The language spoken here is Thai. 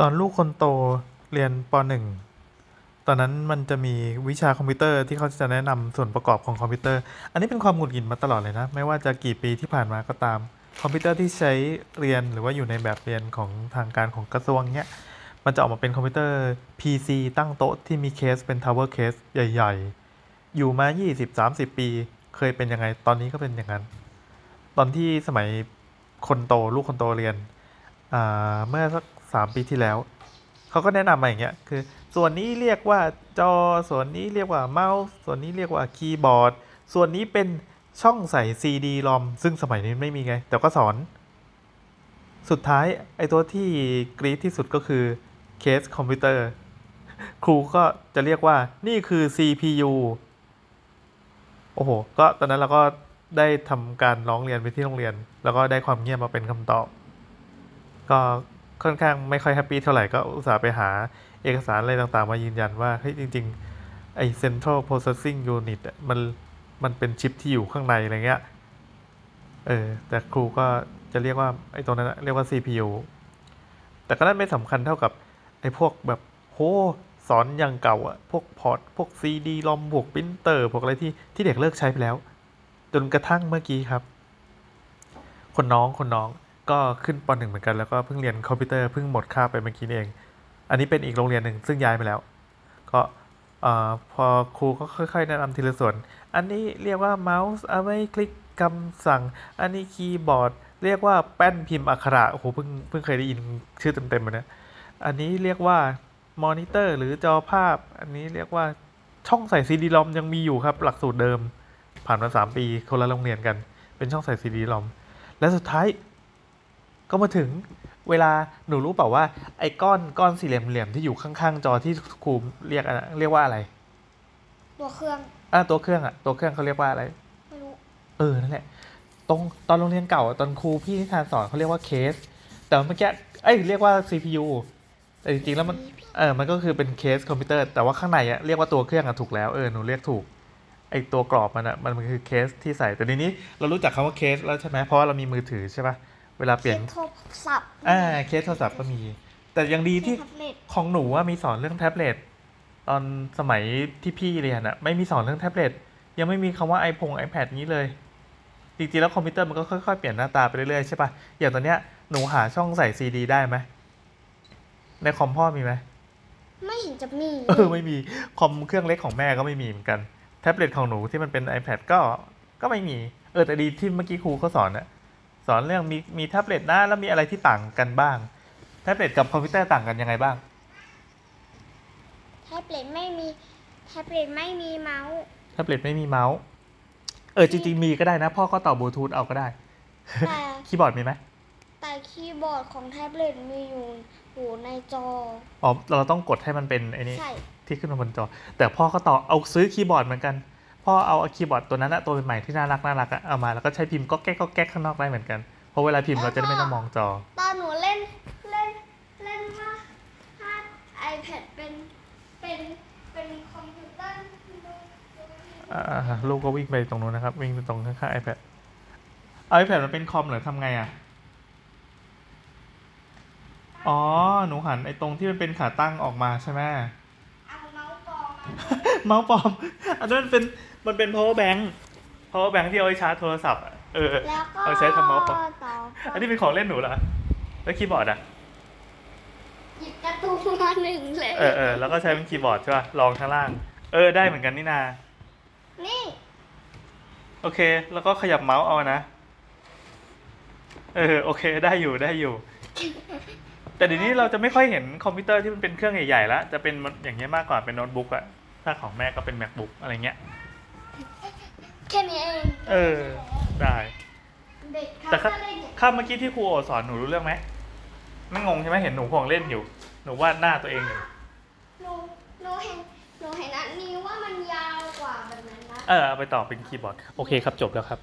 ตอนลูกคนโตเรียนปหนึ่งตอนนั้นมันจะมีวิชาคอมพิวเตอร์ที่เขาจะแนะนำส่วนประกอบของคอมพิวเตอร์ อันนี้เป็นความหงุดหงิดมาตลอดเลยนะ ไม่ว่าจะกี่ปีที่ผ่านมาก็ตาม คอมพิวเตอร์ที่ใช้เรียนหรือว่าอยู่ในแบบเรียนของทางการของกระทรวงเนี้ย มันจะออกมาเป็นคอมพิวเตอร์ PC ตั้งโต๊ะที่มีเคสเป็น Tower Case ใหญ่ ๆ อยู่มา 20-30 ปี เคยเป็นยังไง ตอนนี้ก็เป็นอย่างนั้น ตอนที่สมัยคนโตลูกคนโตเรียนเมื่อสัก สามปีที่แล้ว เขาก็แนะนำมาอย่างเงี้ยคือ ส่วนนี้เรียกว่าจอ ส่วนนี้เรียกว่าเมาส์ส่วนนี้เรียกว่าคีย์บอร์ด ส่วนนี้เป็นช่องใส่ CD รอมซึ่งสมัยนี้ไม่มีไง แต่ก็สอน สุดท้ายไอตัวที่กรี๊ดที่สุดก็คือเคสคอมพิวเตอร์ ครูก็จะเรียกว่านี่คือ CPU โอ้โห ก็ตอนนั้นเราก็ได้ทำการร้องเรียนไปที่โรงเรียน แล้วก็ได้ความเงียบมาเป็นคำตอบ ก็ ค่อนข้างไม่ค่อยแฮปปี้เท่าไหร่ก็อุตส่าห์ไปหาเอกสารอะไรต่างๆ มายืนยันว่าเฮ้ยจริงๆไอ้ Central Processing Unit มันมันเป็นชิปที่อยู่ข้างในอะไรเงี้ยเออแต่ครูก็จะเรียกว่าไอ้ตรงนั้นเรียกว่า CPU แต่ก็นั่นไม่สำคัญเท่ากับไอ้พวกแบบโหสอนอย่างเก่าอะพวกพอร์ตพวก CD ลอมพวกปรินเตอร์พวกอะไรที่ที่เด็กเลิกใช้ไปแล้ว จนกระทั่งเมื่อกี้ครับ คนน้องคนน้อง ก็ขึ้นปหนึ่งเหมือนกันแล้วก็เพิ่งเรียนคอมพิวเตอร์เพิ่งหมดคาบไปเมื่อกี้เอง อันนี้เป็นอีกโรงเรียนหนึ่งซึ่งย้ายไปแล้ว ก็พอครูก็ค่อยๆแนะนำทีละส่วน อันนี้เรียกว่าเมาส์เอาไว้คลิกคำสั่ง อันนี้คีย์บอร์ด เรียกว่าแป้นพิมพ์อักขระโอ้โหเพิ่งเพิ่งเคยได้ยินชื่อเต็มๆมาเนี่ยอันนี้เรียกว่ามอนิเตอร์หรือจอภาพ อันนี้เรียกว่าช่องใส่ CD-ROM ยังมีอยู่ครับ หลักสูตรเดิม ผ่านมาสามปีคนละโรงเรียนกัน เป็นช่องใส่ CD-ROM และสุดท้าย ก็มาถึงเวลาหนูรู้เปล่าว่าไอ้ก้อนก้อนสี่เหลี่ยมๆที่อยู่ข้างๆจอที่ครูเรียกอะเรียกว่าอะไร ตัวเครื่องอะตัวเครื่องอะตัวเครื่องเขาเรียกว่าอะไรไม่รู้เออนั่นแหละตรงตอนโรงเรียนเก่าอะตอนครูพี่นิทานสอนเขาเรียกว่าเคส แต่เมื่อกี้เอ้ยเรียกว่า CPU แต่จริงๆแล้วมันเออมันก็คือเป็นเคสคอมพิวเตอร์ แต่ว่าข้างในอะเรียกว่าตัวเครื่องอะถูกแล้วเออหนูเรียกถูกไอตัวกรอบมันอะมันคือเคสที่ใส่แต่ทีนี้เรารู้จักคำว่าเคสแล้วใช่ไหมเพราะว่าเรามีมือถือใช่ปะ เวลาเปลี่ยนโทรศัพท์อ่าเคสโทรศัพท์ก็มี แต่ยังดีที่แท็บเล็ตของหนูว่ามีสอนเรื่องแท็บเล็ตตอนสมัยที่พี่เรียนอะไม่มีสอนเรื่องแท็บเล็ตยังไม่มีคำว่า iPhone iPad นี้เลย จริงๆแล้วคอมพิวเตอร์มันก็ค่อยๆเปลี่ยนหน้าตาไปเรื่อยๆใช่ปะอย่างตอนเนี้ยหนูหาช่องใส่ซีดีได้ไหมในคอมพ่อมีไหมไม่เห็นจะมีเออไม่มีคอมเครื่องเล็กของแม่ก็ไม่มีเหมือนกันแท็บเล็ตของหนูที่มันเป็น iPad ก็ก็ไม่มี เออแต่ดีที่เมื่อกี้ครูเขาสอนอะ สอนเรื่องมีมีแท็บเล็ตนะแล้วมีอะไรที่ต่างกันบ้าง แท็บเล็ตกับคอมพิวเตอร์ต่างกันยังไงบ้าง แท็บเล็ตไม่มีแท็บเล็ตไม่มีเมาส์แท็บเล็ตไม่มีเมาส์ เออจริงๆมีก็ได้นะ พ่อก็ต่อบลูทูธเอาก็ได้ แต่คีย์บอร์ดมีไหมแต่คีย์บอร์ดของแท็บเล็ตมีอยู่อยู่ในจอ อ๋อ เราต้องกดให้มันเป็นไอ้นี่ใช่ ที่ขึ้นมาบนจอ แต่พ่อก็ต่อเอาซื้อคีย์บอร์ดเหมือนกัน พ่อเอาคีย์บอร์ดตัวนั้นอะตัวใหม่ที่น่ารักน่ารักอะเอามาแล้วก็ใช้พิมพ์ก๊อกแก๊กก๊อกแก๊กข้างนอกได้เหมือนกันเพราะเวลาพิมพ์เราจะได้ไม่ต้องมองจอ ตอนหนูเล่นเล่นเล่นว่าถ้า iPad เป็นเป็นเป็นคอมพิวเตอร์อ่าลูกก็วิ่งไปตรงนู้นนะครับ วิ่งไปตรงข้างๆ iPad เอา iPad มันเป็นคอมเหรอทำไงอะอ๋อ หนูหันไอ้ตรงที่มันเป็นขาตั้งออกมาใช่ไหมเอาเมาส์ปลอมมา เมาส์ปลอม อันนั้นมันเป็นมันเป็น power bank power bank ที่เอาไว้ชาร์จโทรศัพท์อะเออ แล้วก็เอาใช้ทำเมาส์ปลอม ต่ออันนี้เป็นของเล่นหนูเหรอแล้วคีย์บอร์ดอะหยิบการ์ตูนมาหนึ่งเลย เออเออแล้วก็ใช้เป็นคีย์บอร์ดใช่ป่ะลองข้างล่าง เออได้เหมือนกันนี่นา นี่ โอเค แล้วก็ขยับเมาส์เอานะ เออ โอเค ได้อยู่ ได้อยู่ แต่เดี๋ยวนี้เราจะไม่ค่อยเห็นคอมพิวเตอร์ที่มันเป็นเครื่องใหญ่ๆแล้ว จะเป็นอย่างเงี้ยมากกว่าเป็นโน้ตบุ๊กอะ ถ้าของแม่ก็เป็น MacBook อะไรเงี้ย แค่นี้เองเออ ได้ เด็กแต่เขาค่ะก็เล่นอย่างข้าเมื่อกี้ที่ครูโอสอนหนูรู้เรื่องไหมไม่งงใช่ไหมเห็นหนูห่วงเล่นอยู่ หนูวาดหน้าตัวเองอยู่หนูหนูเห็นหนูเห็นอันนี้ว่ามันยาวกว่าแบบนั้นนะ เออเอาไปต่อเป็นคีย์บอร์ด โอเคครับจบแล้วครับ